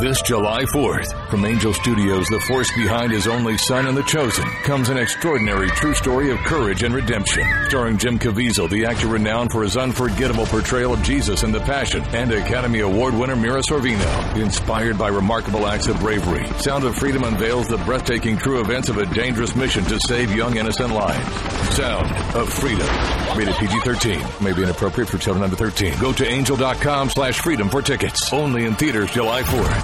This July 4th, from Angel Studios, the force behind his only son and the chosen, comes an extraordinary true story of courage and redemption. Starring Jim Caviezel, the actor renowned for his unforgettable portrayal of Jesus in The Passion, and Academy Award winner Mira Sorvino. Inspired by remarkable acts of bravery, Sound of Freedom unveils the breathtaking true events of a dangerous mission to save young innocent lives. Sound of Freedom. Rated PG-13. May be inappropriate for children under 13. Go to angel.com slash freedom for tickets. Only in theaters July 4th.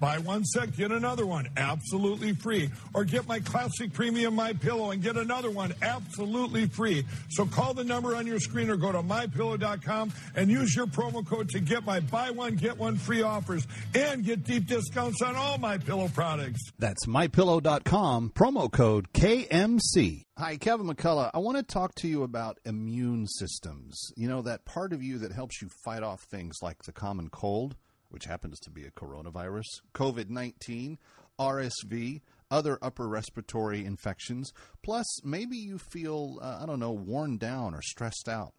Buy one set, get another one absolutely free. Or get my classic premium My Pillow and get another one absolutely free. So call the number on your screen or go to mypillow.com and use your promo code to get my buy one get one free offers and get deep discounts on all my pillow products. That's mypillow.com promo code KMC. Hi, Kevin McCullough. I want to talk to you about immune systems. You know, that part of you that helps you fight off things like the common cold which happens to be a coronavirus, COVID 19, RSV, other upper respiratory infections. Plus, maybe you feel, uh, I don't know, worn down or stressed out.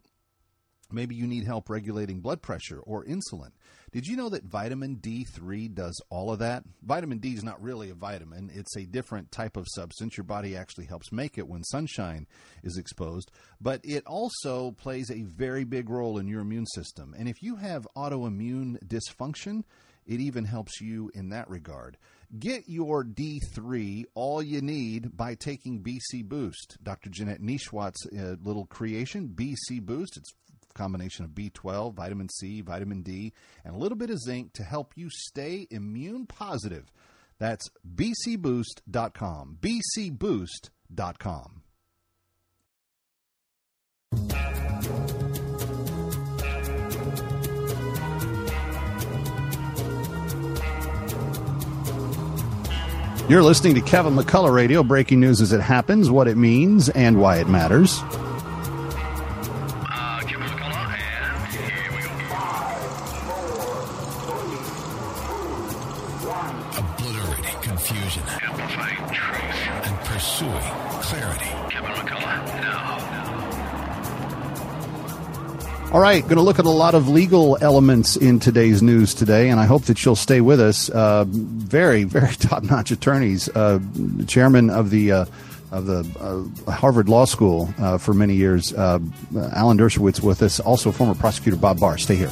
Maybe you need help regulating blood pressure or insulin. Did you know that vitamin D3 does all of that? Vitamin D is not really a vitamin, it's a different type of substance. Your body actually helps make it when sunshine is exposed, but it also plays a very big role in your immune system. And if you have autoimmune dysfunction, it even helps you in that regard. Get your D3 all you need by taking BC Boost. Dr. Janette Nesheiwat's uh, little creation, BC Boost. It's combination of B12, vitamin C, vitamin D, and a little bit of zinc to help you stay immune positive. That's bcboost.com. bcboost.com. You're listening to Kevin McCullough Radio, breaking news as it happens, what it means, and why it matters. Right, going to look at a lot of legal elements in today's news today, and I hope that you'll stay with us. Uh, very, very top-notch attorneys. Uh, chairman of the uh, of the uh, Harvard Law School uh, for many years, uh, Alan Dershowitz, with us. Also, former prosecutor Bob Barr. Stay here.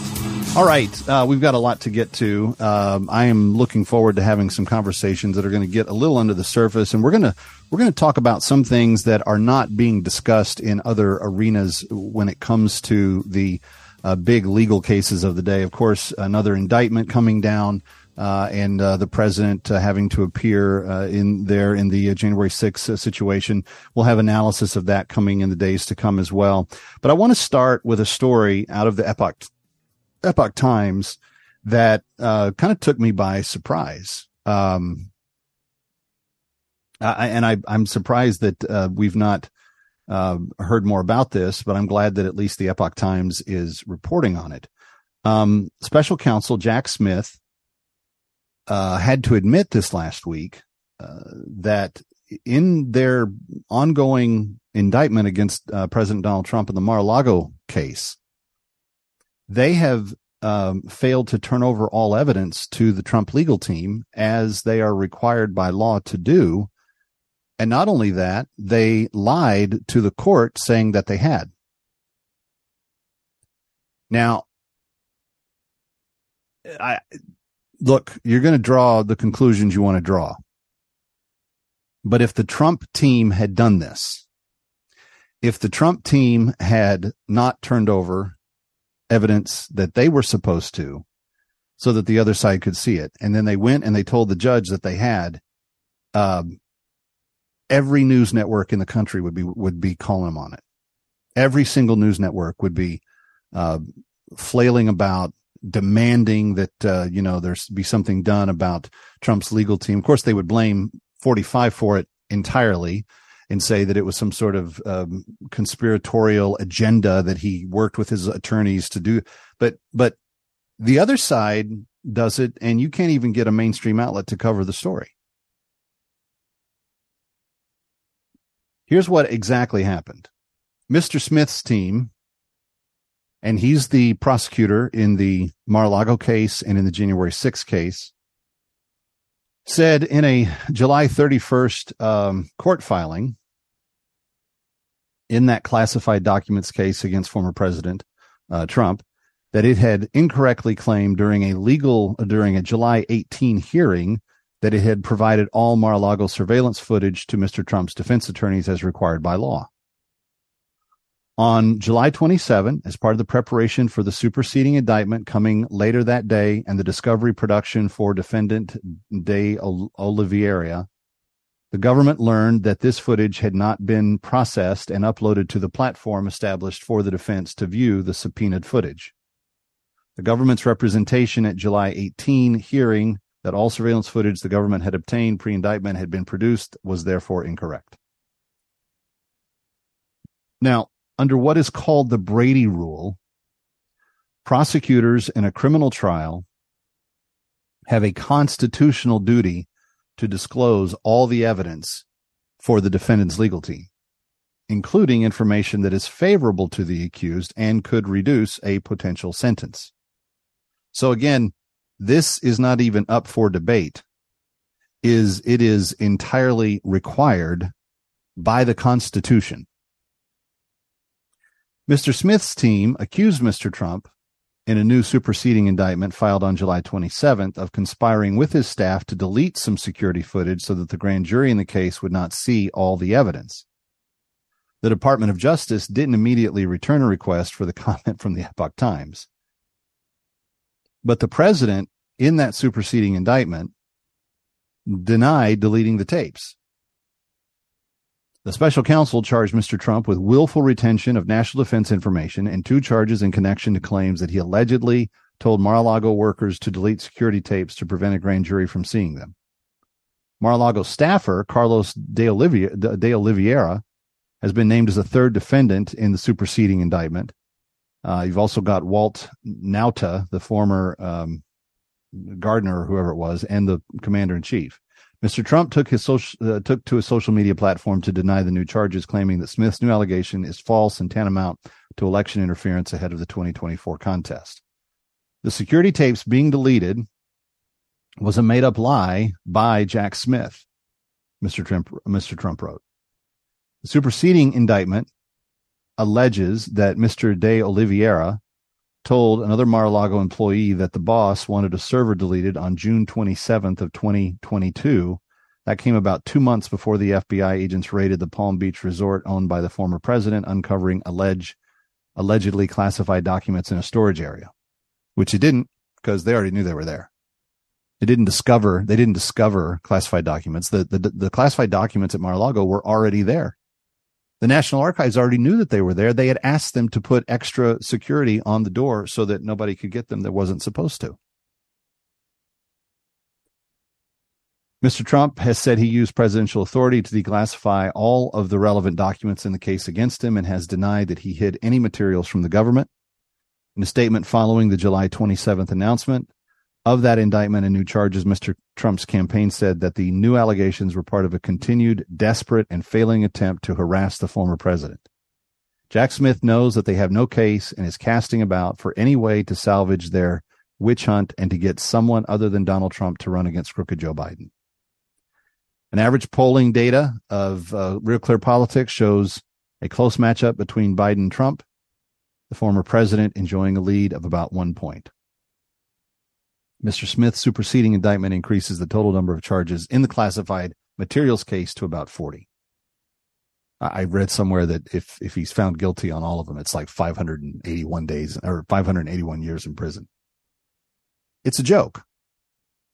All right, uh, we've got a lot to get to. Um, I am looking forward to having some conversations that are going to get a little under the surface, and we're going to we're going to talk about some things that are not being discussed in other arenas when it comes to the uh, big legal cases of the day. Of course, another indictment coming down. Uh, and uh, the president uh, having to appear uh, in there in the January 6th situation. We'll have analysis of that coming in the days to come as well. But I want to start with a story out of the Epoch Epoch Times that uh, kind of took me by surprise. Um, I, and I, am surprised that uh, we've not uh, heard more about this, but I'm glad that at least the Epoch Times is reporting on it. Um, Special Counsel Jack Smith uh, had to admit this last week uh, that in their ongoing indictment against uh, President Donald Trump in the Mar-a-Lago case, they have um, failed to turn over all evidence to the Trump legal team as they are required by law to do. And not only that, they lied to the court saying that they had. Now, I look, you're going to draw the conclusions you want to draw. But if the Trump team had done this, if the Trump team had not turned over evidence that they were supposed to so that the other side could see it. And then they went and they told the judge that they had, um, every news network in the country would be, would be calling them on it. Every single news network would be, uh, flailing about demanding that, uh, you know, there's be something done about Trump's legal team. Of course, they would blame 45 for it entirely and say that it was some sort of um, conspiratorial agenda that he worked with his attorneys to do. But but the other side does it, and you can't even get a mainstream outlet to cover the story. Here's what exactly happened. Mr. Smith's team, and he's the prosecutor in the Mar-a-Lago case and in the January 6th case, said in a July 31st um, court filing in that classified documents case against former President uh, Trump that it had incorrectly claimed during a legal during a July 18 hearing that it had provided all Mar-a-Lago surveillance footage to Mr. Trump's defense attorneys as required by law. On July 27, as part of the preparation for the superseding indictment coming later that day and the discovery production for defendant De Oliveira, the government learned that this footage had not been processed and uploaded to the platform established for the defense to view the subpoenaed footage. The government's representation at July 18 hearing that all surveillance footage the government had obtained pre indictment had been produced was therefore incorrect. Now, under what is called the Brady Rule, prosecutors in a criminal trial have a constitutional duty to disclose all the evidence for the defendant's legal team, including information that is favorable to the accused and could reduce a potential sentence. So again, this is not even up for debate. Is it is entirely required by the Constitution. Mr. Smith's team accused Mr. Trump in a new superseding indictment filed on July 27th of conspiring with his staff to delete some security footage so that the grand jury in the case would not see all the evidence. The Department of Justice didn't immediately return a request for the comment from the Epoch Times. But the president, in that superseding indictment, denied deleting the tapes. The special counsel charged Mr. Trump with willful retention of national defense information and two charges in connection to claims that he allegedly told Mar-a-Lago workers to delete security tapes to prevent a grand jury from seeing them. Mar-a-Lago staffer Carlos de, Olivia, de Oliveira has been named as a third defendant in the superseding indictment. Uh, you've also got Walt Nauta, the former um, Gardner or whoever it was, and the commander in chief. Mr. Trump took his social uh, took to a social media platform to deny the new charges, claiming that Smith's new allegation is false and tantamount to election interference ahead of the 2024 contest. The security tapes being deleted was a made-up lie by Jack Smith. Mr. Trump Mr. Trump wrote. The superseding indictment alleges that Mr. De Oliveira told another Mar-a-Lago employee that the boss wanted a server deleted on June 27th of 2022. That came about two months before the FBI agents raided the Palm Beach resort owned by the former president, uncovering alleged, allegedly classified documents in a storage area, which it didn't because they already knew they were there. They didn't discover they didn't discover classified documents. The the, the classified documents at Mar-a-Lago were already there. The National Archives already knew that they were there. They had asked them to put extra security on the door so that nobody could get them that wasn't supposed to. Mr. Trump has said he used presidential authority to declassify all of the relevant documents in the case against him and has denied that he hid any materials from the government. In a statement following the July 27th announcement, of that indictment and new charges, Mr. Trump's campaign said that the new allegations were part of a continued, desperate, and failing attempt to harass the former president. Jack Smith knows that they have no case and is casting about for any way to salvage their witch hunt and to get someone other than Donald Trump to run against crooked Joe Biden. An average polling data of uh, Real Clear Politics shows a close matchup between Biden and Trump, the former president enjoying a lead of about one point. Mr. Smith's superseding indictment increases the total number of charges in the classified materials case to about 40. I read somewhere that if if he's found guilty on all of them, it's like 581 days or 581 years in prison. It's a joke.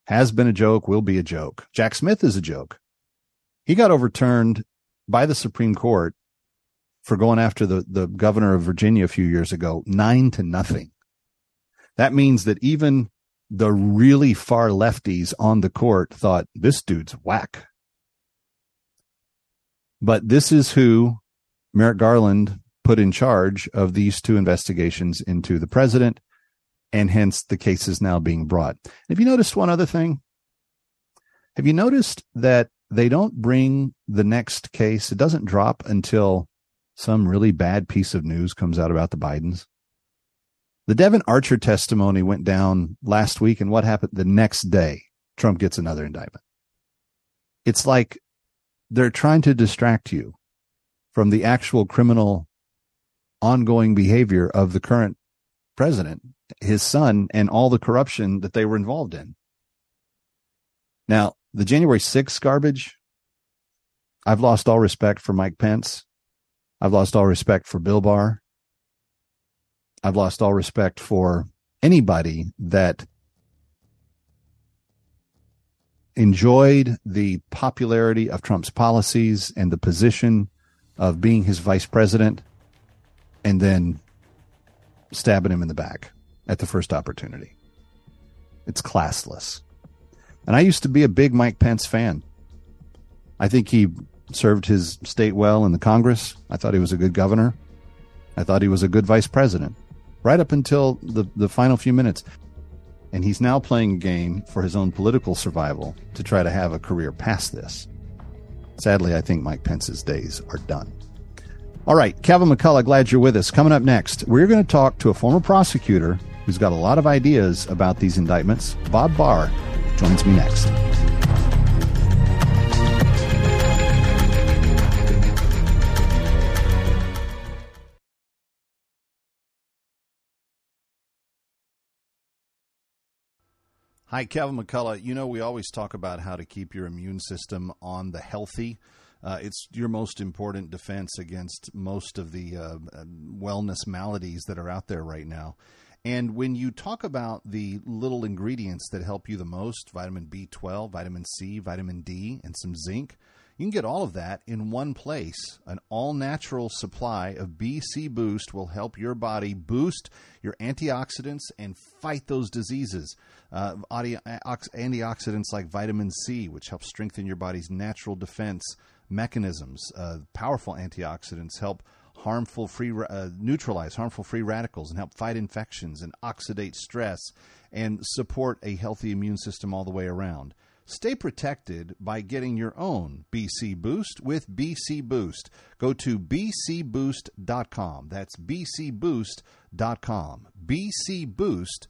Has been a joke, will be a joke. Jack Smith is a joke. He got overturned by the Supreme Court for going after the, the governor of Virginia a few years ago, nine to nothing. That means that even the really far lefties on the court thought this dude's whack. But this is who Merrick Garland put in charge of these two investigations into the president, and hence the case is now being brought. Have you noticed one other thing? Have you noticed that they don't bring the next case? It doesn't drop until some really bad piece of news comes out about the Bidens. The Devon Archer testimony went down last week, and what happened the next day? Trump gets another indictment. It's like they're trying to distract you from the actual criminal ongoing behavior of the current president, his son, and all the corruption that they were involved in. Now, the January 6th garbage, I've lost all respect for Mike Pence. I've lost all respect for Bill Barr. I've lost all respect for anybody that enjoyed the popularity of Trump's policies and the position of being his vice president and then stabbing him in the back at the first opportunity. It's classless. And I used to be a big Mike Pence fan. I think he served his state well in the Congress. I thought he was a good governor. I thought he was a good vice president right up until the, the final few minutes. And he's now playing a game for his own political survival to try to have a career past this. Sadly, I think Mike Pence's days are done. All right, Kevin McCullough, glad you're with us. Coming up next, we're going to talk to a former prosecutor who's got a lot of ideas about these indictments. Bob Barr joins me next. Hi, Kevin McCullough. You know, we always talk about how to keep your immune system on the healthy. Uh, it's your most important defense against most of the uh, wellness maladies that are out there right now. And when you talk about the little ingredients that help you the most vitamin B12, vitamin C, vitamin D, and some zinc you can get all of that in one place. An all natural supply of BC Boost will help your body boost your antioxidants and fight those diseases. Uh, antioxidants like vitamin C, which helps strengthen your body's natural defense mechanisms. Uh, powerful antioxidants help harmful free uh, neutralize harmful free radicals and help fight infections and oxidate stress and support a healthy immune system all the way around. Stay protected by getting your own BC Boost with BC Boost. Go to bcboost.com. That's bcboost.com. bcboost.com.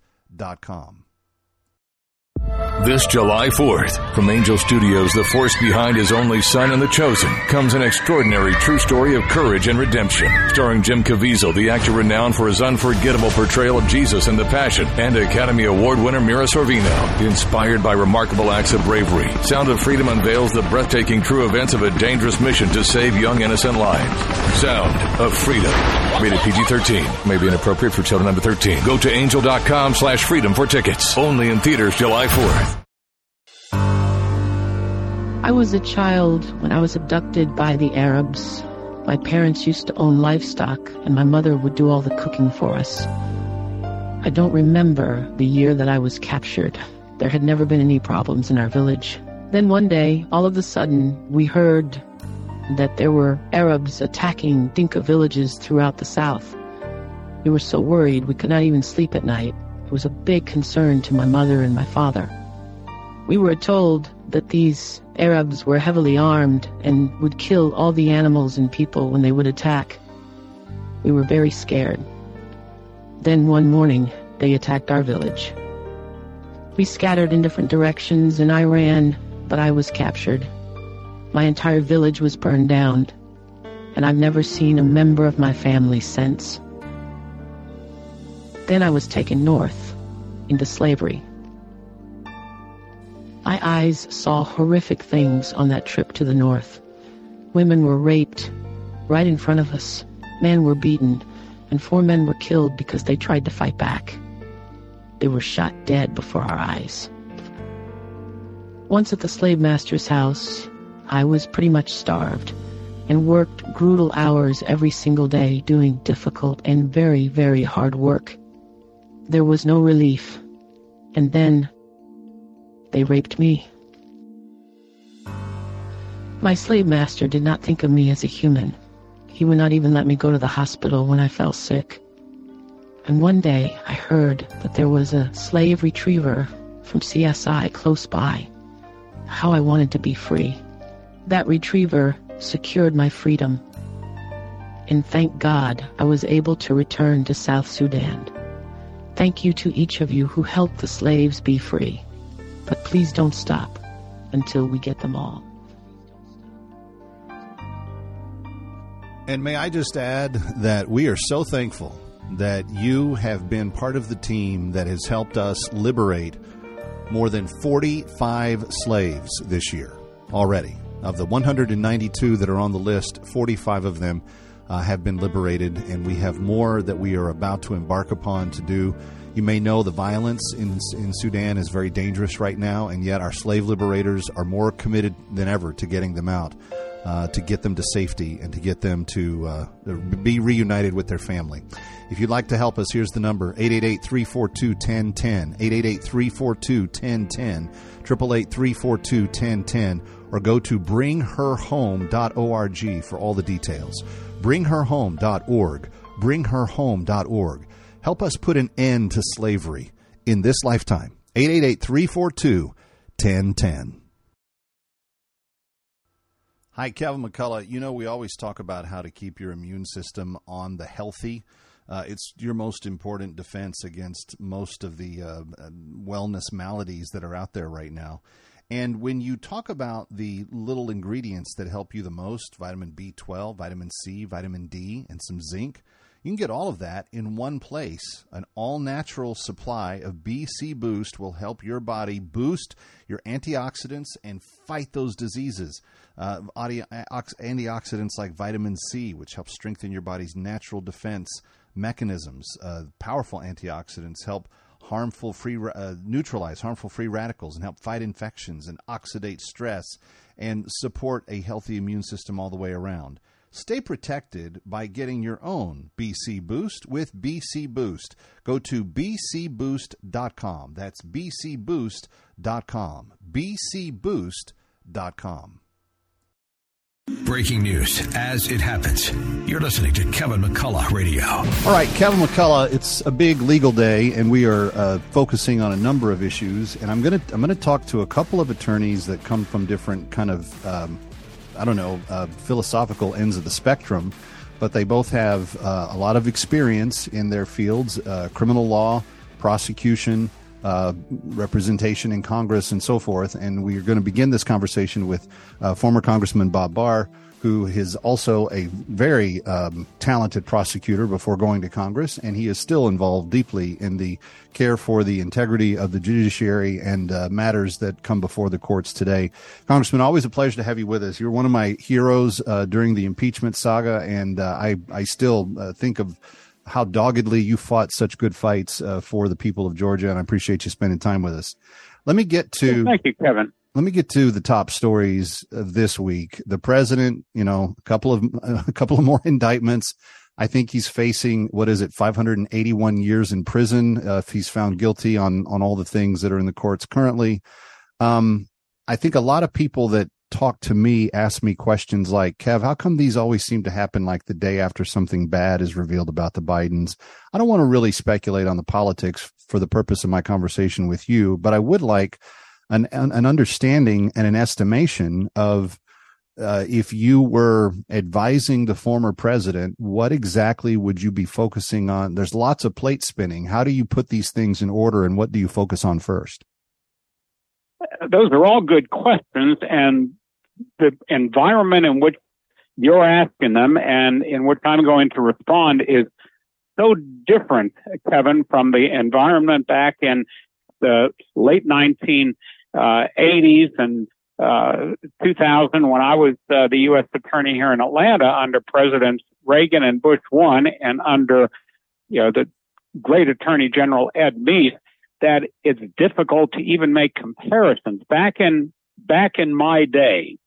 This July 4th, from Angel Studios, the force behind his only son and the chosen, comes an extraordinary true story of courage and redemption. Starring Jim Caviezel, the actor renowned for his unforgettable portrayal of Jesus in The Passion, and Academy Award winner Mira Sorvino. Inspired by remarkable acts of bravery, Sound of Freedom unveils the breathtaking true events of a dangerous mission to save young innocent lives. Sound of Freedom. Rated PG-13. May be inappropriate for children under 13. Go to angel.com slash freedom for tickets. Only in theaters July 4th. I was a child when I was abducted by the Arabs. My parents used to own livestock, and my mother would do all the cooking for us. I don't remember the year that I was captured. There had never been any problems in our village. Then one day, all of a sudden, we heard that there were Arabs attacking Dinka villages throughout the south. We were so worried we could not even sleep at night. Was a big concern to my mother and my father. We were told that these Arabs were heavily armed and would kill all the animals and people when they would attack. We were very scared. Then one morning, they attacked our village. We scattered in different directions and I ran, but I was captured. My entire village was burned down, and I've never seen a member of my family since. Then I was taken north, into slavery. My eyes saw horrific things on that trip to the north. Women were raped right in front of us. Men were beaten, and four men were killed because they tried to fight back. They were shot dead before our eyes. Once at the slave master's house, I was pretty much starved and worked brutal hours every single day doing difficult and very, very hard work. There was no relief. And then they raped me. My slave master did not think of me as a human. He would not even let me go to the hospital when I fell sick. And one day I heard that there was a slave retriever from CSI close by. How I wanted to be free. That retriever secured my freedom. And thank God I was able to return to South Sudan. Thank you to each of you who helped the slaves be free. But please don't stop until we get them all. And may I just add that we are so thankful that you have been part of the team that has helped us liberate more than 45 slaves this year already. Of the 192 that are on the list, 45 of them uh, have been liberated, and we have more that we are about to embark upon to do. You may know the violence in, in Sudan is very dangerous right now, and yet our slave liberators are more committed than ever to getting them out, uh, to get them to safety, and to get them to uh, be reunited with their family. If you'd like to help us, here's the number 888 342 1010, 888 342 1010, 888 342 1010, or go to bringherhome.org for all the details. Bringherhome.org, bringherhome.org. Help us put an end to slavery in this lifetime. 888 342 1010. Hi, Kevin McCullough. You know, we always talk about how to keep your immune system on the healthy. Uh, it's your most important defense against most of the uh, wellness maladies that are out there right now. And when you talk about the little ingredients that help you the most vitamin B12, vitamin C, vitamin D, and some zinc you can get all of that in one place. An all natural supply of BC Boost will help your body boost your antioxidants and fight those diseases. Uh, antioxidants like vitamin C, which helps strengthen your body's natural defense mechanisms. Uh, powerful antioxidants help harmful free uh, neutralize harmful free radicals and help fight infections and oxidate stress and support a healthy immune system all the way around. Stay protected by getting your own BC Boost with BC Boost. Go to bcboost.com. That's bcboost.com. bcboost.com. Breaking news as it happens. You're listening to Kevin McCullough Radio. All right, Kevin McCullough. It's a big legal day, and we are uh, focusing on a number of issues. And I'm gonna I'm gonna talk to a couple of attorneys that come from different kind of um, I don't know, uh, philosophical ends of the spectrum, but they both have uh, a lot of experience in their fields uh, criminal law, prosecution, uh, representation in Congress and so forth. And we are going to begin this conversation with uh, former Congressman Bob Barr, who is also a very um, talented prosecutor before going to Congress, and he is still involved deeply in the care for the integrity of the judiciary and uh, matters that come before the courts today. Congressman, always a pleasure to have you with us. You're one of my heroes uh, during the impeachment saga, and uh, I I still uh, think of how doggedly you fought such good fights uh, for the people of Georgia, and I appreciate you spending time with us. Let me get to. Thank you, Kevin let me get to the top stories of this week. The president, you know, a couple of a couple of more indictments. I think he's facing what is it, 581 years in prison uh, if he's found guilty on on all the things that are in the courts currently. Um, I think a lot of people that talk to me ask me questions like, Kev, how come these always seem to happen like the day after something bad is revealed about the Bidens? I don't want to really speculate on the politics for the purpose of my conversation with you, but I would like an an understanding and an estimation of uh, if you were advising the former president, what exactly would you be focusing on? There's lots of plate spinning. How do you put these things in order, and what do you focus on first? Those are all good questions, and the environment in which you're asking them and in which I'm going to respond is so different, Kevin, from the environment back in the late 19 uh, 80s and uh, 2000 when I was uh, the U.S. attorney here in Atlanta under Presidents Reagan and Bush one, and under you know the great Attorney General Ed Meese, that it's difficult to even make comparisons. Back in back in my day,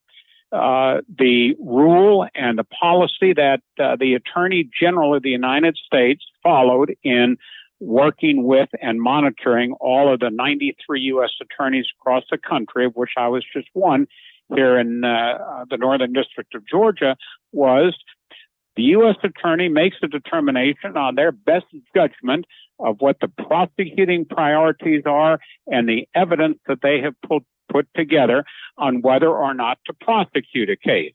uh, the rule and the policy that uh, the Attorney General of the United States followed in working with and monitoring all of the 93 U.S. attorneys across the country, of which I was just one here in uh, the Northern District of Georgia, was the U.S. attorney makes a determination on their best judgment of what the prosecuting priorities are and the evidence that they have put, together on whether or not to prosecute a case.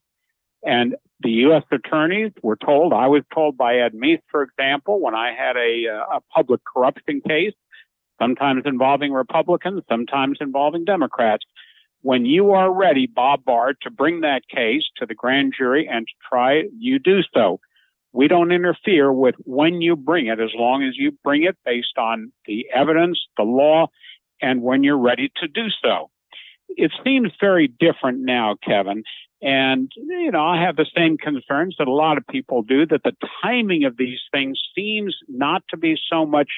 And the U.S. attorneys were told, I was told by Ed Meese, for example, when I had a public corruption case, sometimes involving Republicans, sometimes involving Democrats, when you are ready, Bob Barr, to bring that case to the grand jury and to try, you do so. We don't interfere with when you bring it as long as you bring it based on the evidence, the law, and when you're ready to do so. It seems very different now, Kevin. And, you know, I have the same concerns that a lot of people do that the timing of these things seems not to be so much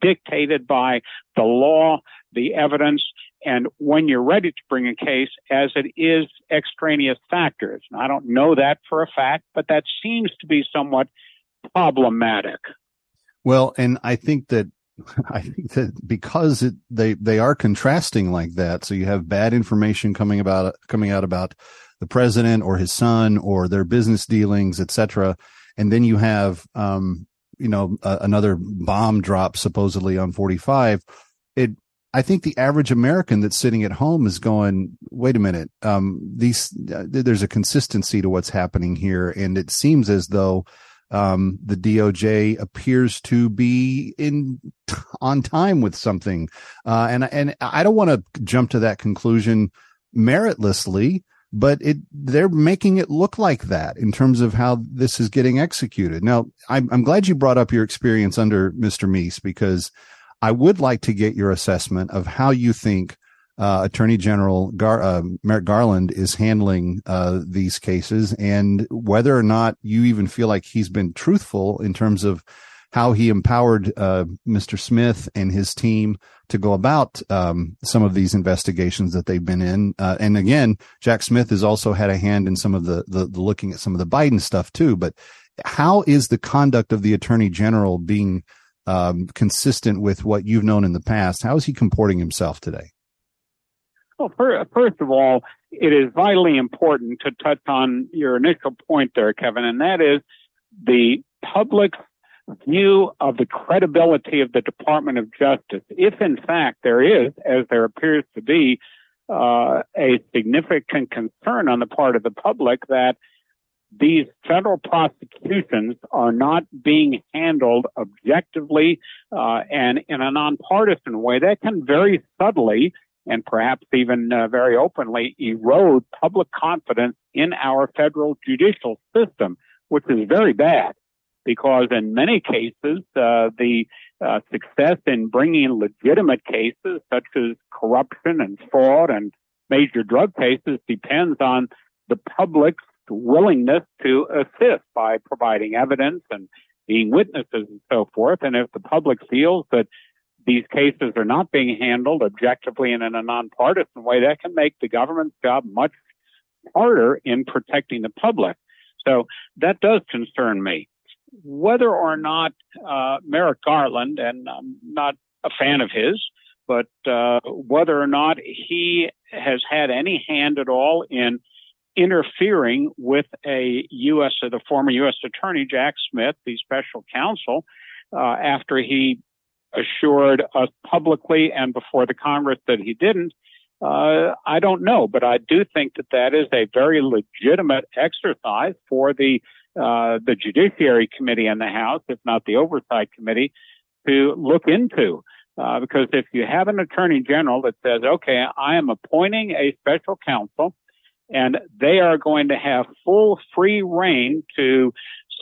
dictated by the law, the evidence, and when you're ready to bring a case as it is extraneous factors. I don't know that for a fact, but that seems to be somewhat problematic. Well, and I think that I think that because it, they they are contrasting like that, so you have bad information coming about coming out about the president or his son or their business dealings, etc. And then you have, um, you know, uh, another bomb drop supposedly on 45. It, I think the average American that's sitting at home is going, wait a minute. Um, these, uh, there's a consistency to what's happening here. And it seems as though, um, the DOJ appears to be in on time with something. Uh, and, and I don't want to jump to that conclusion meritlessly but it they're making it look like that in terms of how this is getting executed. Now, I'm, I'm glad you brought up your experience under Mr. Meese because I would like to get your assessment of how you think uh, Attorney General Gar- uh, Merrick Garland is handling uh, these cases and whether or not you even feel like he's been truthful in terms of how he empowered uh, Mr. Smith and his team to go about um, some of these investigations that they've been in. Uh, and again, Jack Smith has also had a hand in some of the, the, the looking at some of the Biden stuff too. But how is the conduct of the Attorney General being um, consistent with what you've known in the past? How is he comporting himself today? Well, first of all, it is vitally important to touch on your initial point there, Kevin, and that is the public's view of the credibility of the Department of Justice, if in fact there is, as there appears to be, uh, a significant concern on the part of the public that these federal prosecutions are not being handled objectively uh, and in a nonpartisan way, that can very subtly and perhaps even uh, very openly erode public confidence in our federal judicial system, which is very bad because in many cases, uh, the uh, success in bringing legitimate cases such as corruption and fraud and major drug cases depends on the public's willingness to assist by providing evidence and being witnesses and so forth. And if the public feels that these cases are not being handled objectively and in a nonpartisan way, that can make the government's job much harder in protecting the public. So that does concern me. Whether or not uh, Merrick Garland, and I'm not a fan of his, but uh, whether or not he has had any hand at all in interfering with a U.S. the former U.S. Attorney Jack Smith, the special counsel, uh, after he assured us publicly and before the Congress that he didn't. Uh, I don't know, but I do think that that is a very legitimate exercise for the uh, the Judiciary Committee in the House, if not the Oversight Committee, to look into. Uh, because if you have an attorney general that says, okay, I am appointing a special counsel and they are going to have full free rein to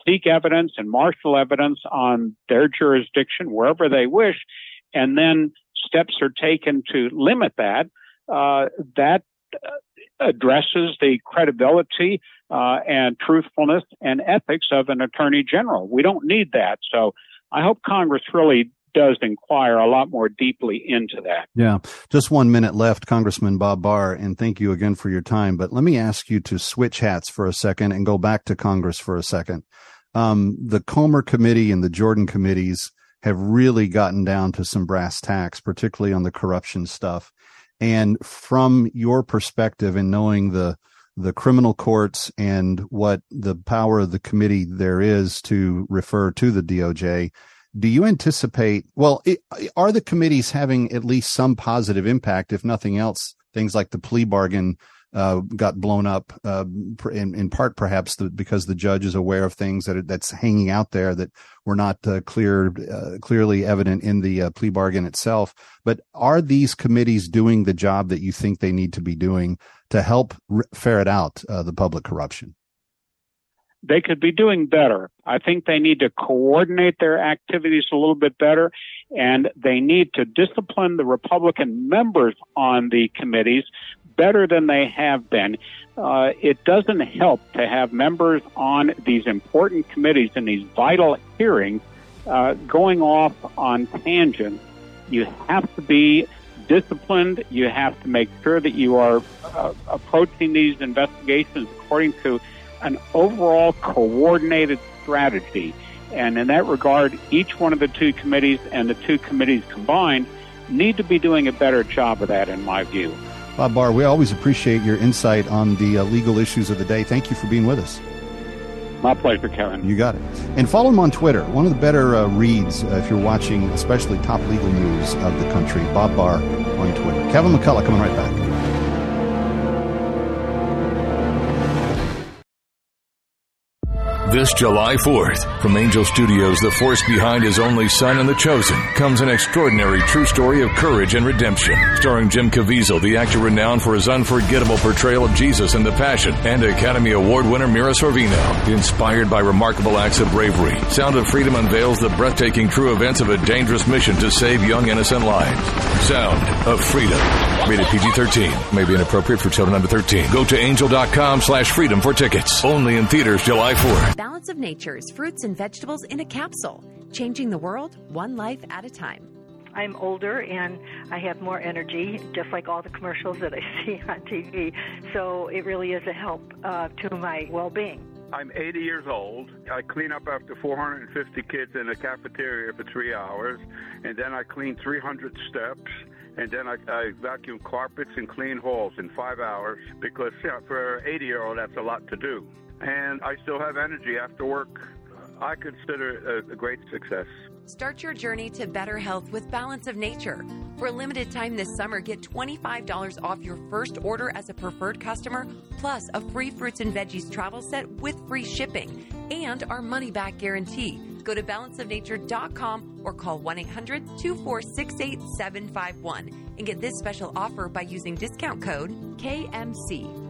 seek evidence and marshal evidence on their jurisdiction wherever they wish, and then steps are taken to limit that, uh, that addresses the credibility uh, and truthfulness and ethics of an attorney general. We don't need that. So I hope Congress really does inquire a lot more deeply into that. Yeah. Just one minute left, Congressman Bob Barr, and thank you again for your time. But let me ask you to switch hats for a second and go back to Congress for a second. Um, the Comer Committee and the Jordan committees have really gotten down to some brass tacks, particularly on the corruption stuff. And from your perspective and knowing the the criminal courts and what the power of the committee there is to refer to the DOJ, do you anticipate, well, it, are the committees having at least some positive impact, if nothing else, things like the plea bargain uh, got blown up uh, in, in part perhaps the, because the judge is aware of things that are, that's hanging out there that were not uh, clear uh, clearly evident in the uh, plea bargain itself. But are these committees doing the job that you think they need to be doing to help ferret out the public corruption? they could be doing better. I think they need to coordinate their activities a little bit better and they need to discipline the Republican members on the committees better than they have been. Uh, it doesn't help to have members on these important committees and these vital hearings uh, going off on tangents. You have to be disciplined. You have to make sure that you are uh, approaching these investigations according to an overall coordinated strategy. And in that regard, each one of the two committees and the two committees combined need to be doing a better job of that, in my view. Bob Barr, we always appreciate your insight on the uh, legal issues of the day. Thank you for being with us. My pleasure, Kevin. You got it. And follow him on Twitter. One of the better uh, reads uh, if you're watching, especially top legal news of the country. Bob Barr on Twitter. Kevin McCullough coming right back. This July 4th, from Angel Studios, the force behind his only son and the chosen, comes an extraordinary true story of courage and redemption. Starring Jim Caviezel, the actor renowned for his unforgettable portrayal of Jesus in The Passion, and Academy Award winner Mira Sorvino. Inspired by remarkable acts of bravery, Sound of Freedom unveils the breathtaking true events of a dangerous mission to save young innocent lives. Sound of Freedom. Rated PG-13. May be inappropriate for children under 13. Go to angel.com slash freedom for tickets. Only in theaters July 4th. Balance of Nature's fruits and vegetables in a capsule, changing the world one life at a time. I'm older and I have more energy, just like all the commercials that I see on TV. So it really is a help uh, to my well being. I'm 80 years old. I clean up after 450 kids in a cafeteria for three hours, and then I clean 300 steps, and then I, I vacuum carpets and clean halls in five hours because you know, for an 80 year old, that's a lot to do. And I still have energy after work. I consider it a, a great success. Start your journey to better health with Balance of Nature. For a limited time this summer, get $25 off your first order as a preferred customer, plus a free fruits and veggies travel set with free shipping and our money back guarantee. Go to balanceofnature.com or call 1 800 246 8751 and get this special offer by using discount code KMC.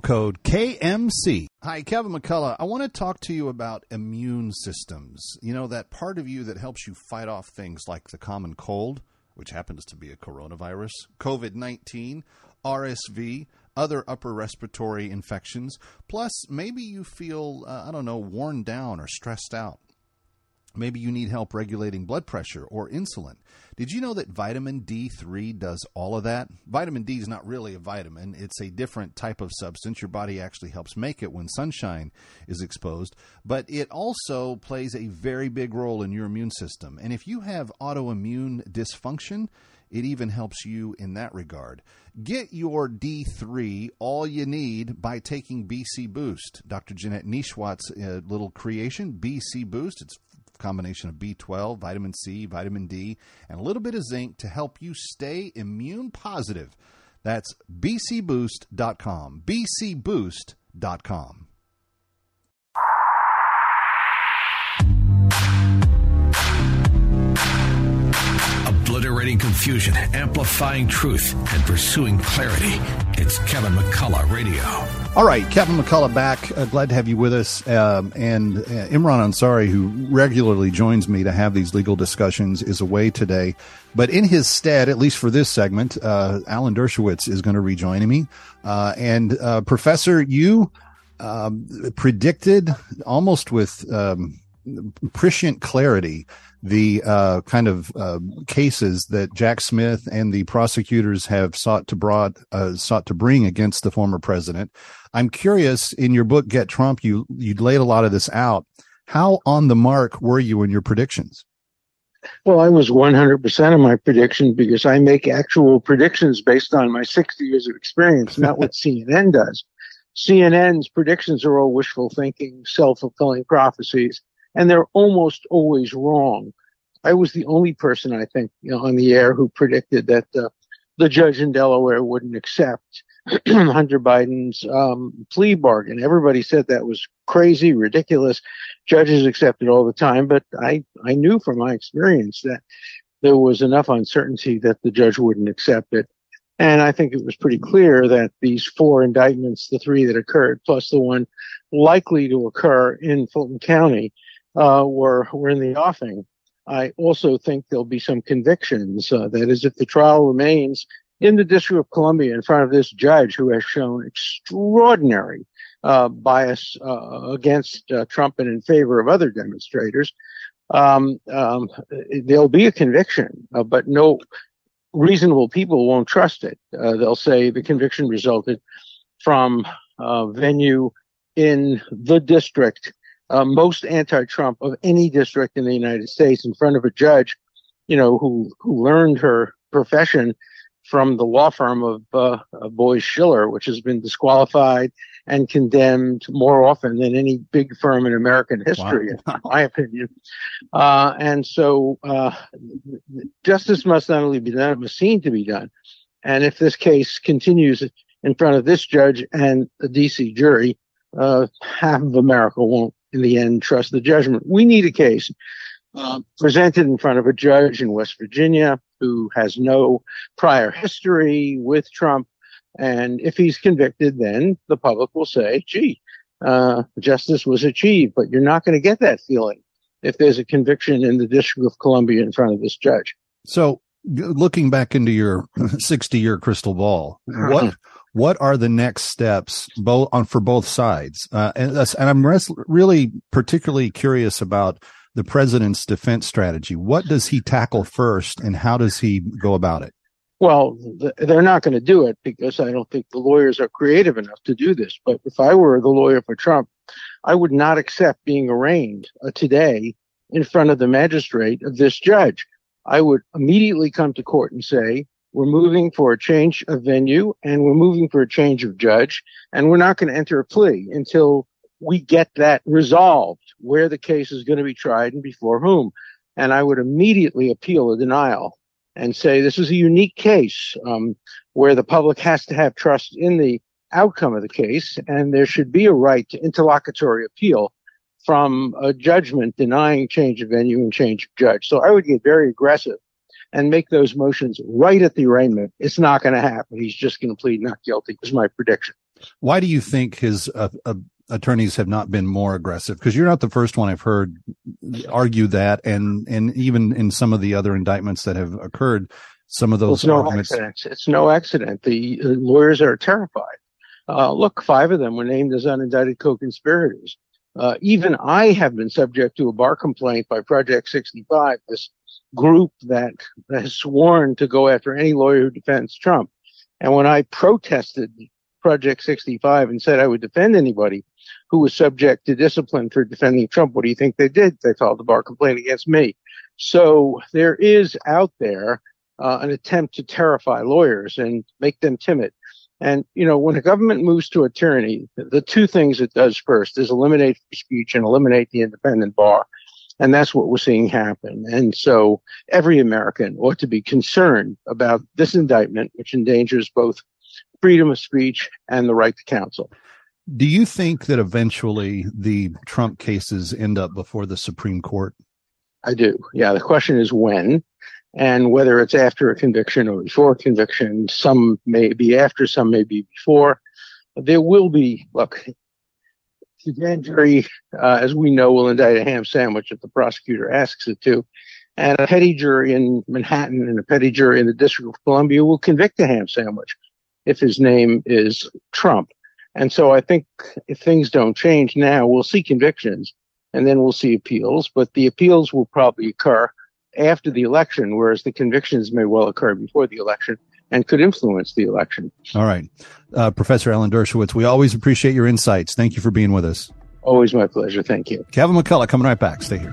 code KMC. Hi, Kevin McCullough. I want to talk to you about immune systems. You know, that part of you that helps you fight off things like the common cold, which happens to be a coronavirus, COVID 19, RSV, other upper respiratory infections. Plus, maybe you feel, uh, I don't know, worn down or stressed out. Maybe you need help regulating blood pressure or insulin. Did you know that vitamin D3 does all of that? Vitamin D is not really a vitamin, it's a different type of substance. Your body actually helps make it when sunshine is exposed, but it also plays a very big role in your immune system. And if you have autoimmune dysfunction, it even helps you in that regard. Get your D3 all you need by taking BC Boost. Dr. Janette Nesheiwat's uh, little creation, BC Boost. It's combination of B12, vitamin C, vitamin D, and a little bit of zinc to help you stay immune positive. That's bcboost.com. bcboost.com. Obliterating confusion, amplifying truth, and pursuing clarity. It's Kevin McCullough Radio. All right, Kevin McCullough back. Uh, glad to have you with us. Um, and uh, Imran Ansari, who regularly joins me to have these legal discussions, is away today. But in his stead, at least for this segment, uh, Alan Dershowitz is going to rejoin me. Uh, and uh, Professor, you um, predicted almost with um, prescient clarity the uh, kind of uh, cases that Jack Smith and the prosecutors have sought to brought uh, sought to bring against the former president. I'm curious. In your book, Get Trump, you you laid a lot of this out. How on the mark were you in your predictions? Well, I was 100% of my prediction because I make actual predictions based on my 60 years of experience, not what CNN does. CNN's predictions are all wishful thinking, self fulfilling prophecies and they're almost always wrong. I was the only person, I think, you know, on the air who predicted that uh, the judge in Delaware wouldn't accept Hunter Biden's um, plea bargain. Everybody said that was crazy, ridiculous. Judges accept it all the time, but I, I knew from my experience that there was enough uncertainty that the judge wouldn't accept it. And I think it was pretty clear that these four indictments, the three that occurred, plus the one likely to occur in Fulton County, uh, were were in the offing. I also think there'll be some convictions. Uh, that is, if the trial remains in the District of Columbia in front of this judge who has shown extraordinary uh, bias uh, against uh, Trump and in favor of other demonstrators, um, um, there'll be a conviction, uh, but no reasonable people won't trust it. they'll say the conviction resulted from venue in the district uh, most anti-Trump of any district in the United States in front of a judge, you know, who who learned her profession from the law firm of uh, Boies Schiller, which has been disqualified and condemned more often than any big firm in American history, wow. in my opinion. Uh, and so uh, justice must not only be done, it must seem to be done. And if this case continues in front of this judge and the DC jury, uh, half of America won't in the end trust the judgment. We need a case uh, presented in front of a judge in West Virginia who has no prior history with Trump. And if he's convicted, then the public will say, gee, uh, justice was achieved. But you're not going to get that feeling if there's a conviction in the District of Columbia in front of this judge. So, looking back into your 60 year crystal ball, what what are the next steps both on for both sides? Uh, and, and, I'm res- really particularly curious about the president's defense strategy. What does he tackle first, and how does he go about it? Well, they're not going to do it because I don't think the lawyers are creative enough to do this. But if I were the lawyer for Trump, I would not accept being arraigned uh, today in front of the magistrate of this judge. I would immediately come to court and say, we're moving for a change of venue and we're moving for a change of judge. And we're not going to enter a plea until we get that resolved where the case is going to be tried and before whom. And I would immediately appeal a denial and say this is a unique case um, where the public has to have trust in the outcome of the case, and there should be a right to interlocutory appeal from a judgment denying change of venue and change of judge. So I would get very aggressive and make those motions right at the arraignment. It's not going to happen. He's just going to plead not guilty. Is my prediction. Why do you think his uh, uh, attorneys have not been more aggressive? Because you're not the first one I've heard argue that, and and even in some of the other indictments that have occurred, some of those well, it's arguments. No accident. It's no accident. The uh, lawyers are terrified. Uh, look, five of them were named as unindicted co-conspirators. Uh, even I have been subject to a bar complaint by Project 65, this group that has sworn to go after any lawyer who defends Trump. And when I protested Project 65 and said I would defend anybody who was subject to discipline for defending Trump, what do you think they did? They filed a bar complaint against me. So there is out there uh, an attempt to terrify lawyers and make them timid. And, you know, when a government moves to a tyranny, the two things it does first is eliminate free speech and eliminate the independent bar. And that's what we're seeing happen. And so every American ought to be concerned about this indictment, which endangers both freedom of speech and the right to counsel. Do you think that eventually the Trump cases end up before the Supreme Court? I do. Yeah. The question is when and whether it's after a conviction or before a conviction, some may be after, some may be before. There will be, look, the grand jury, uh, as we know, will indict a ham sandwich if the prosecutor asks it to. And a petit jury in Manhattan and a petit jury in the District of Columbia will convict a ham sandwich if his name is Trump. And so I think if things don't change now, we'll see convictions and then we'll see appeals, but the appeals will probably occur after the election, whereas the convictions may well occur before the election and could influence the election. All right. Uh, Professor Alan Dershowitz, we always appreciate your insights. Thank you for being with us. Always my pleasure. Thank you. Kevin McCullough coming right back. Stay here.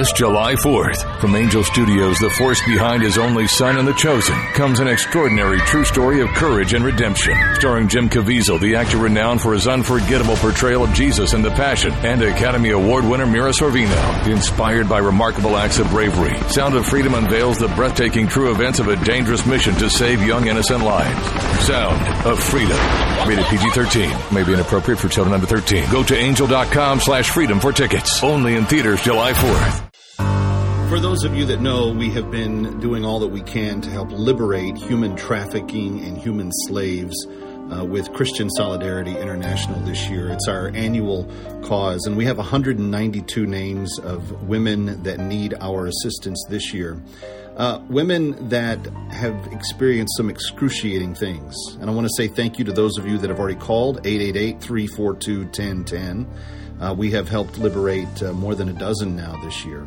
This July 4th, from Angel Studios, the force behind his only son and the chosen, comes an extraordinary true story of courage and redemption. Starring Jim Caviezel, the actor renowned for his unforgettable portrayal of Jesus in The Passion, and Academy Award winner Mira Sorvino. Inspired by remarkable acts of bravery, Sound of Freedom unveils the breathtaking true events of a dangerous mission to save young innocent lives. Sound of Freedom. Rated PG-13. May be inappropriate for children under 13. Go to angel.com slash freedom for tickets. Only in theaters July 4th. For those of you that know, we have been doing all that we can to help liberate human trafficking and human slaves uh, with Christian Solidarity International this year. It's our annual cause, and we have 192 names of women that need our assistance this year. Uh, women that have experienced some excruciating things. And I want to say thank you to those of you that have already called 888 342 1010. Uh, we have helped liberate uh, more than a dozen now this year.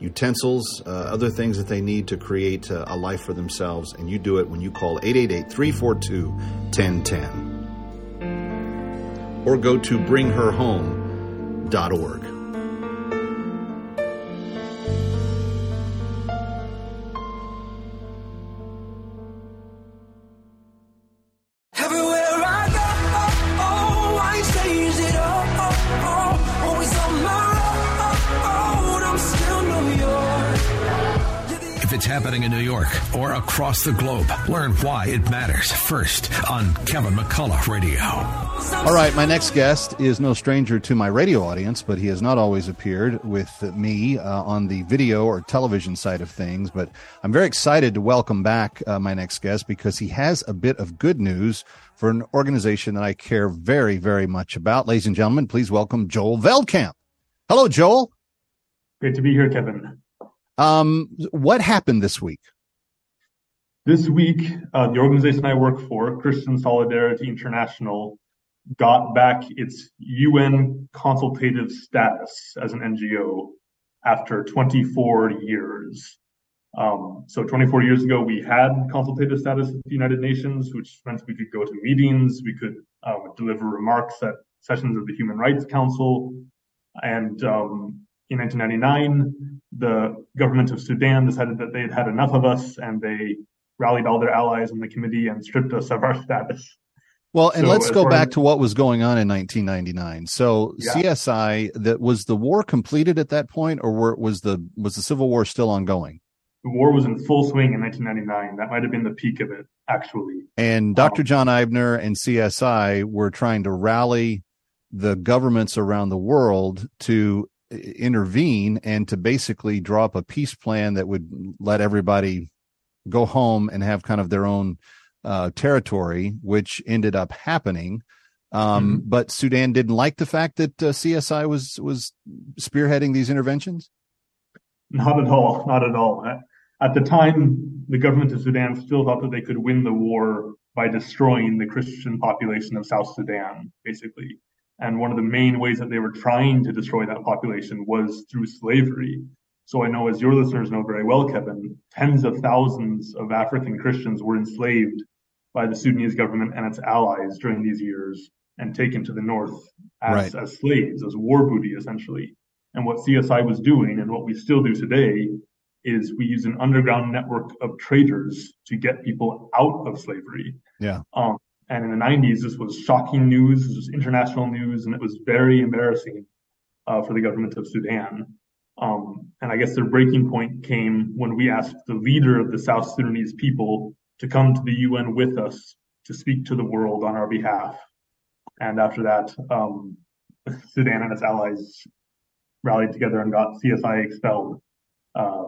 utensils, uh, other things that they need to create uh, a life for themselves. And you do it when you call 888 342 1010. Or go to bringherhome.org. across the globe, learn why it matters first on Kevin McCullough Radio. All right, my next guest is no stranger to my radio audience, but he has not always appeared with me uh, on the video or television side of things. But I'm very excited to welcome back uh, my next guest because he has a bit of good news for an organization that I care very, very much about. Ladies and gentlemen, please welcome Joel Veldkamp. Hello, Joel. Great to be here, Kevin. Um, what happened this week? This week, uh, the organization I work for, Christian Solidarity International, got back its UN consultative status as an NGO after 24 years. Um, so 24 years ago, we had consultative status with the United Nations, which meant we could go to meetings, we could um, deliver remarks at sessions of the Human Rights Council. And um, in 1999, the government of Sudan decided that they had had enough of us and they rallied all their allies in the committee and stripped us of our status. Well, and So let's uh, go back as- to what was going on in 1999. So Yeah. CSI, that was the war completed at that point, or were, was the was the Civil War still ongoing? The war was in full swing in 1999. That might have been the peak of it, actually. And um, Dr. John Eibner and CSI were trying to rally the governments around the world to intervene and to basically draw up a peace plan that would let everybody go home and have kind of their own uh, territory, which ended up happening. Um, But Sudan didn't like the fact that uh, CSI was was spearheading these interventions. Not at all. Not at all. At- At the time, the government of Sudan still thought that they could win the war by destroying the Christian population of South Sudan, basically. And one of the main ways that they were trying to destroy that population was through slavery. So I know, as your listeners know very well, Kevin, tens of thousands of African Christians were enslaved by the Sudanese government and its allies during these years and taken to the north as, Right. as slaves, as war booty, essentially. And what CSI was doing, and what we still do today, is we use an underground network of traders to get people out of slavery. Yeah. Um, and in the 90s, this was shocking news, this was international news, and it was very embarrassing uh, for the government of Sudan. Um, and I guess their breaking point came when we asked the leader of the South Sudanese people to come to the UN with us to speak to the world on our behalf. And after that, um, Sudan and its allies rallied together and got CSI expelled uh,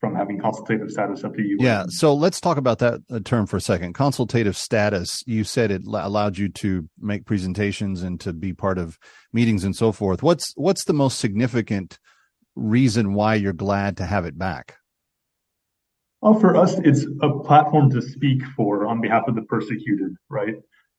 from having consultative status at the UN. Yeah. So let's talk about that uh, term for a second. Consultative status. You said it allowed you to make presentations and to be part of meetings and so forth. What's what's the most significant reason why you're glad to have it back? Well, for us, it's a platform to speak for on behalf of the persecuted, right?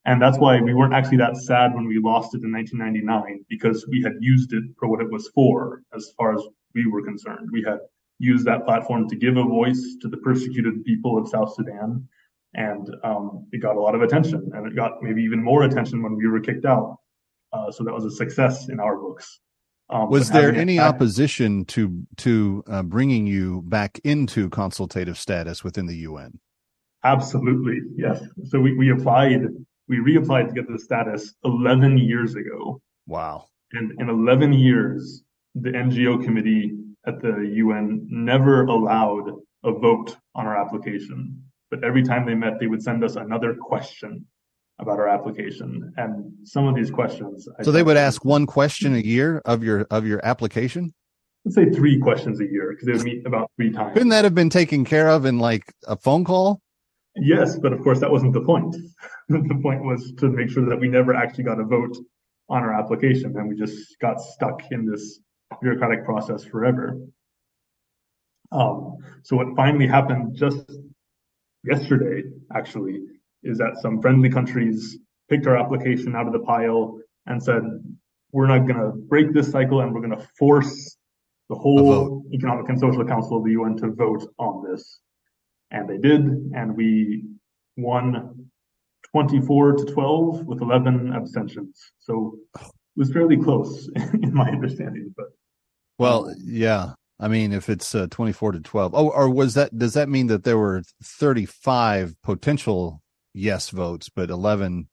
And that's why we weren't actually that sad when we lost it in 1999 because we had used it for what it was for, as far as we were concerned. We had used that platform to give a voice to the persecuted people of South Sudan. And um, it got a lot of attention, and it got maybe even more attention when we were kicked out. Uh, so that was a success in our books. Um, was there any opposition to to uh, bringing you back into consultative status within the UN? Absolutely, yes. So we, we applied, we reapplied to get the status 11 years ago. Wow. And in 11 years, the NGO committee at the UN never allowed a vote on our application. But every time they met, they would send us another question about our application. And some of these questions. So they would ask one question a year of your of your application. Let's say three questions a year because they would meet about three times. Couldn't that have been taken care of in like a phone call? Yes, but of course that wasn't the point. the point was to make sure that we never actually got a vote on our application, and we just got stuck in this bureaucratic process forever. Um, so what finally happened just yesterday, actually, is that some friendly countries picked our application out of the pile and said, we're not going to break this cycle and we're going to force the whole Economic and Social Council of the UN to vote on this. And they did, and we won 24 to 12 with 11 abstentions. So it was fairly close in my understanding, but well, yeah. I mean, if it's uh, 24 to 12. Oh, or was that, does that mean that there were 35 potential yes votes, but 11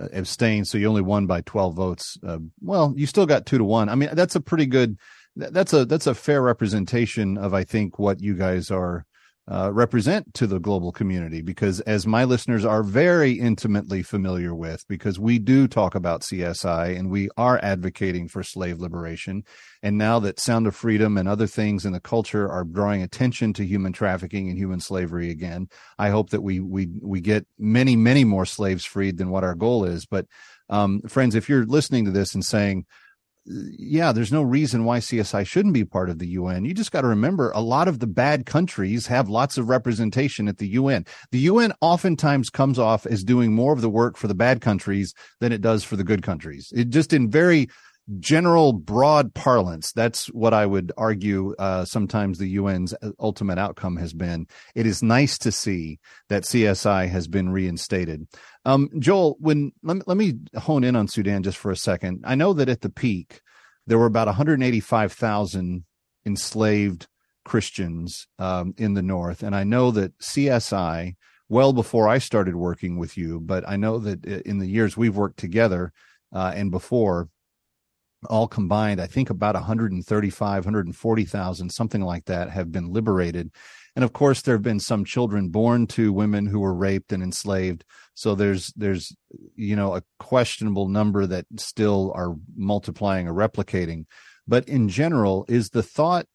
uh, abstained? So you only won by 12 votes. Uh, well, you still got two to one. I mean, that's a pretty good, that's a, that's a fair representation of, I think, what you guys are uh, represent to the global community because as my listeners are very intimately familiar with because we do talk about CSI and we are advocating for slave liberation. And now that sound of freedom and other things in the culture are drawing attention to human trafficking and human slavery again I hope that we we we get many many more slaves freed than what our goal is. But um, friends if you're listening to this and saying yeah, there's no reason why CSI shouldn't be part of the UN. You just got to remember a lot of the bad countries have lots of representation at the UN. The UN oftentimes comes off as doing more of the work for the bad countries than it does for the good countries. It just in very general broad parlance. That's what i would argue uh, sometimes the un's ultimate outcome has been. It is nice to see that csi has been reinstated. Um, joel when let me, let me hone in on sudan just for a second. I know that at the peak there were about 185000 enslaved christians um, in the north. And i know that csi well before i started working with you but i know that in the years we've worked together uh, and before all combined, I think about 135, 140,000, something like that, have been liberated. And of course, there have been some children born to women who were raped and enslaved. So there's, there's, you know, a questionable number that still are multiplying or replicating. But in general, is the thought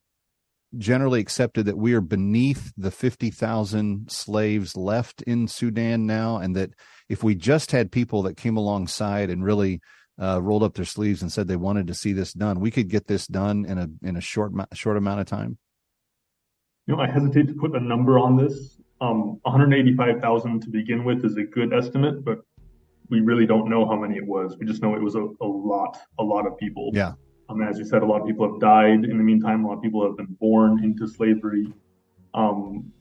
generally accepted that we are beneath the 50,000 slaves left in Sudan now? And that if we just had people that came alongside and really uh, rolled up their sleeves and said they wanted to see this done. We could get this done in a in a short short amount of time. You know, I hesitate to put a number on this. Um, 185,000 to begin with is a good estimate, but we really don't know how many it was. We just know it was a, a lot, a lot of people. Yeah. Um, as you said, a lot of people have died in the meantime. A lot of people have been born into slavery. Um,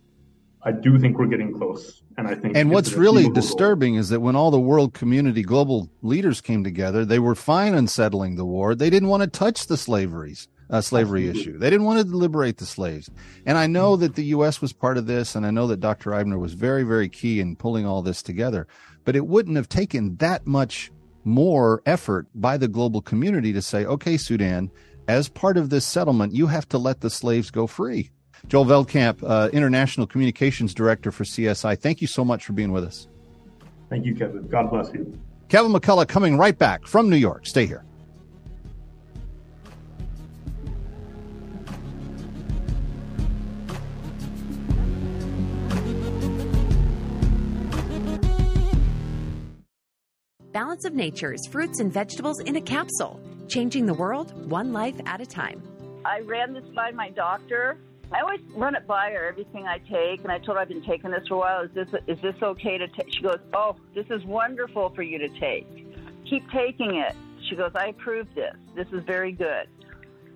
I do think we're getting close. And I think And what's really disturbing Joel. is that when all the world community global leaders came together, they were fine unsettling the war. They didn't want to touch the slaveries. Uh, slavery Absolutely. issue. They didn't want to liberate the slaves. And I know that the U.S. was part of this, and I know that Dr. Eibner was very, very key in pulling all this together. But it wouldn't have taken that much more effort by the global community to say, okay, Sudan, as part of this settlement, you have to let the slaves go free. Joel Veldkamp, uh, International Communications Director for CSI, thank you so much for being with us. Thank you, Kevin. God bless you. Kevin McCullough coming right back from New York. Stay here. Balance of Nature's fruits and vegetables in a capsule, changing the world one life at a time. I ran this by my doctor I always run it by her everything I take, and I told her I've been taking this for a while. Is this is this okay to take? She goes, "Oh, this is wonderful for you to take. Keep taking it." She goes, "I approve this. This is very good."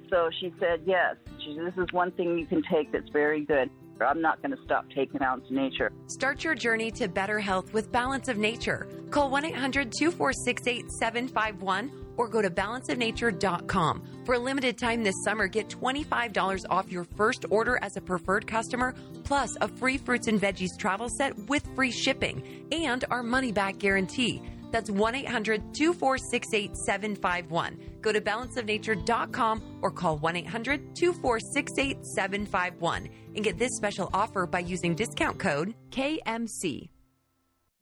So she said, "Yes, she, this is one thing you can take that's very good." I'm not going to stop taking of Nature. Start your journey to better health with Balance of Nature. Call 1 800 246 8751 or go to balanceofnature.com. For a limited time this summer, get $25 off your first order as a preferred customer, plus a free fruits and veggies travel set with free shipping and our money back guarantee. That's 1 800 246 8751. Go to balanceofnature.com or call 1 800 246 8751 and get this special offer by using discount code KMC.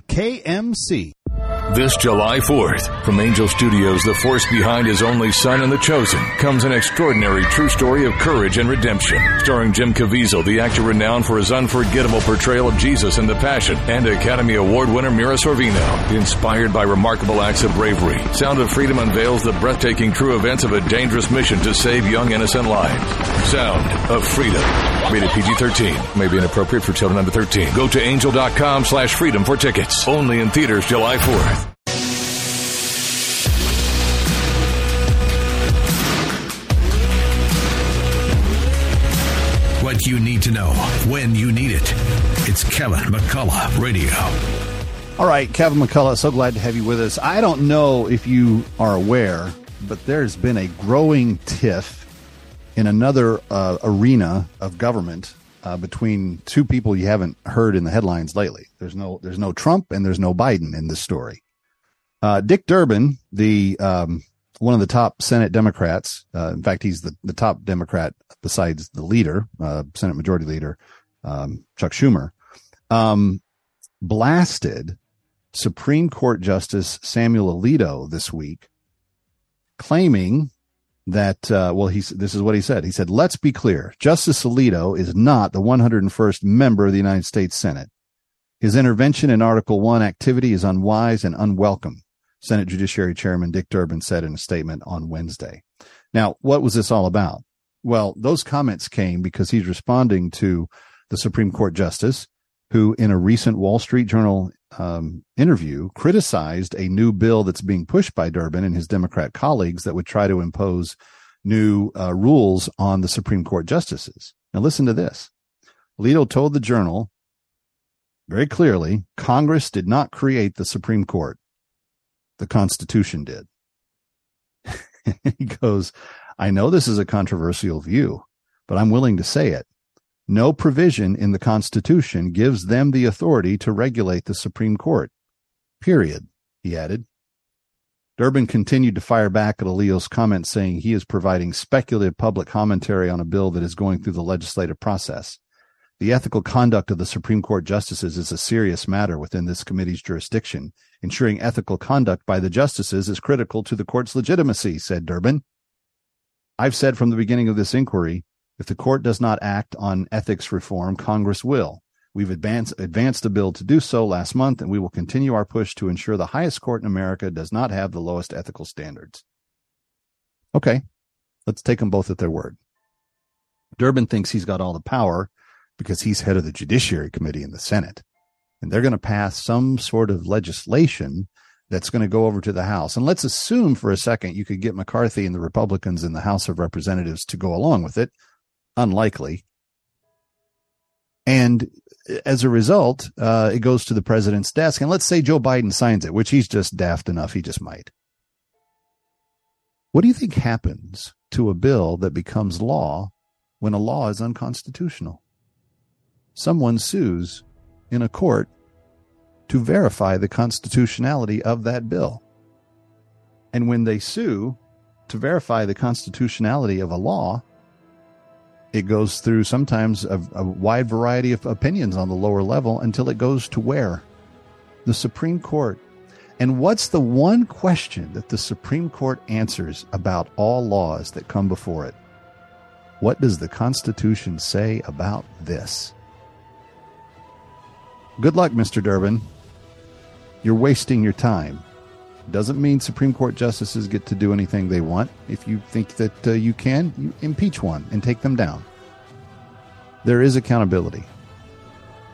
KMC. This July 4th, from Angel Studios, the force behind his only son and the chosen, comes an extraordinary true story of courage and redemption. Starring Jim Caviezel, the actor renowned for his unforgettable portrayal of Jesus in The Passion, and Academy Award winner Mira Sorvino. Inspired by remarkable acts of bravery, Sound of Freedom unveils the breathtaking true events of a dangerous mission to save young innocent lives. Sound of Freedom. Rated PG-13. May be inappropriate for children under 13. Go to angel.com slash freedom for tickets. Only in theaters July 4th. You need to know when you need it. It's Kevin McCullough Radio. All right, Kevin McCullough, so glad to have you with us. I don't know if you are aware, but there's been a growing tiff in another uh, arena of government uh, between two people you haven't heard in the headlines lately. There's no there's no Trump and there's no Biden in this story. Uh, Dick Durbin, the um, one of the top Senate Democrats, uh, in fact, he's the, the top Democrat besides the leader, uh, Senate Majority Leader um, Chuck Schumer, um, blasted Supreme Court Justice Samuel Alito this week, claiming that uh, well he's this is what he said. He said let's be clear. Justice alito is not the 101st member of the united states senate. His intervention in article 1 activity is unwise and unwelcome senate judiciary chairman dick durbin said in a statement on wednesday now what was this all about well those comments came because he's responding to the supreme court justice who in a recent wall street journal um, interview criticized a new bill that's being pushed by Durbin and his Democrat colleagues that would try to impose new uh, rules on the Supreme Court justices. Now, listen to this. Alito told the journal very clearly Congress did not create the Supreme Court, the Constitution did. he goes, I know this is a controversial view, but I'm willing to say it. No provision in the Constitution gives them the authority to regulate the Supreme Court. Period, he added. Durbin continued to fire back at Alito's comments, saying he is providing speculative public commentary on a bill that is going through the legislative process. The ethical conduct of the Supreme Court justices is a serious matter within this committee's jurisdiction. Ensuring ethical conduct by the justices is critical to the court's legitimacy, said Durbin. I've said from the beginning of this inquiry if the court does not act on ethics reform, Congress will. We've advanced, advanced a bill to do so last month, and we will continue our push to ensure the highest court in America does not have the lowest ethical standards. Okay, let's take them both at their word. Durbin thinks he's got all the power because he's head of the Judiciary Committee in the Senate. And they're going to pass some sort of legislation that's going to go over to the House. And let's assume for a second you could get McCarthy and the Republicans in the House of Representatives to go along with it. Unlikely. And as a result, uh, it goes to the president's desk. And let's say Joe Biden signs it, which he's just daft enough. He just might. What do you think happens to a bill that becomes law when a law is unconstitutional? Someone sues in a court to verify the constitutionality of that bill. And when they sue to verify the constitutionality of a law, it goes through sometimes a, a, wide variety of opinions on the lower level until it goes to where? The Supreme Court. And what's the one question that the Supreme Court answers about all laws that come before it? What does the Constitution say about this? Good luck, Mr. Durbin. You're wasting your time. Doesn't mean Supreme Court justices get to do anything they want. If you think that uh, you can, you impeach one and take them down. There is accountability.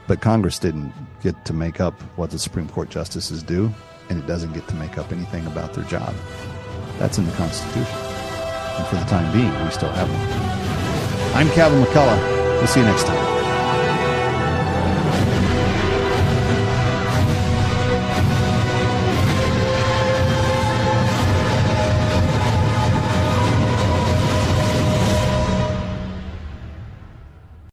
But Congress didn't get to make up what the Supreme Court justices do, and it doesn't get to make up anything about their job. That's in the Constitution. And for the time being, we still have one. I'm Kevin McCullough. We'll see you next time.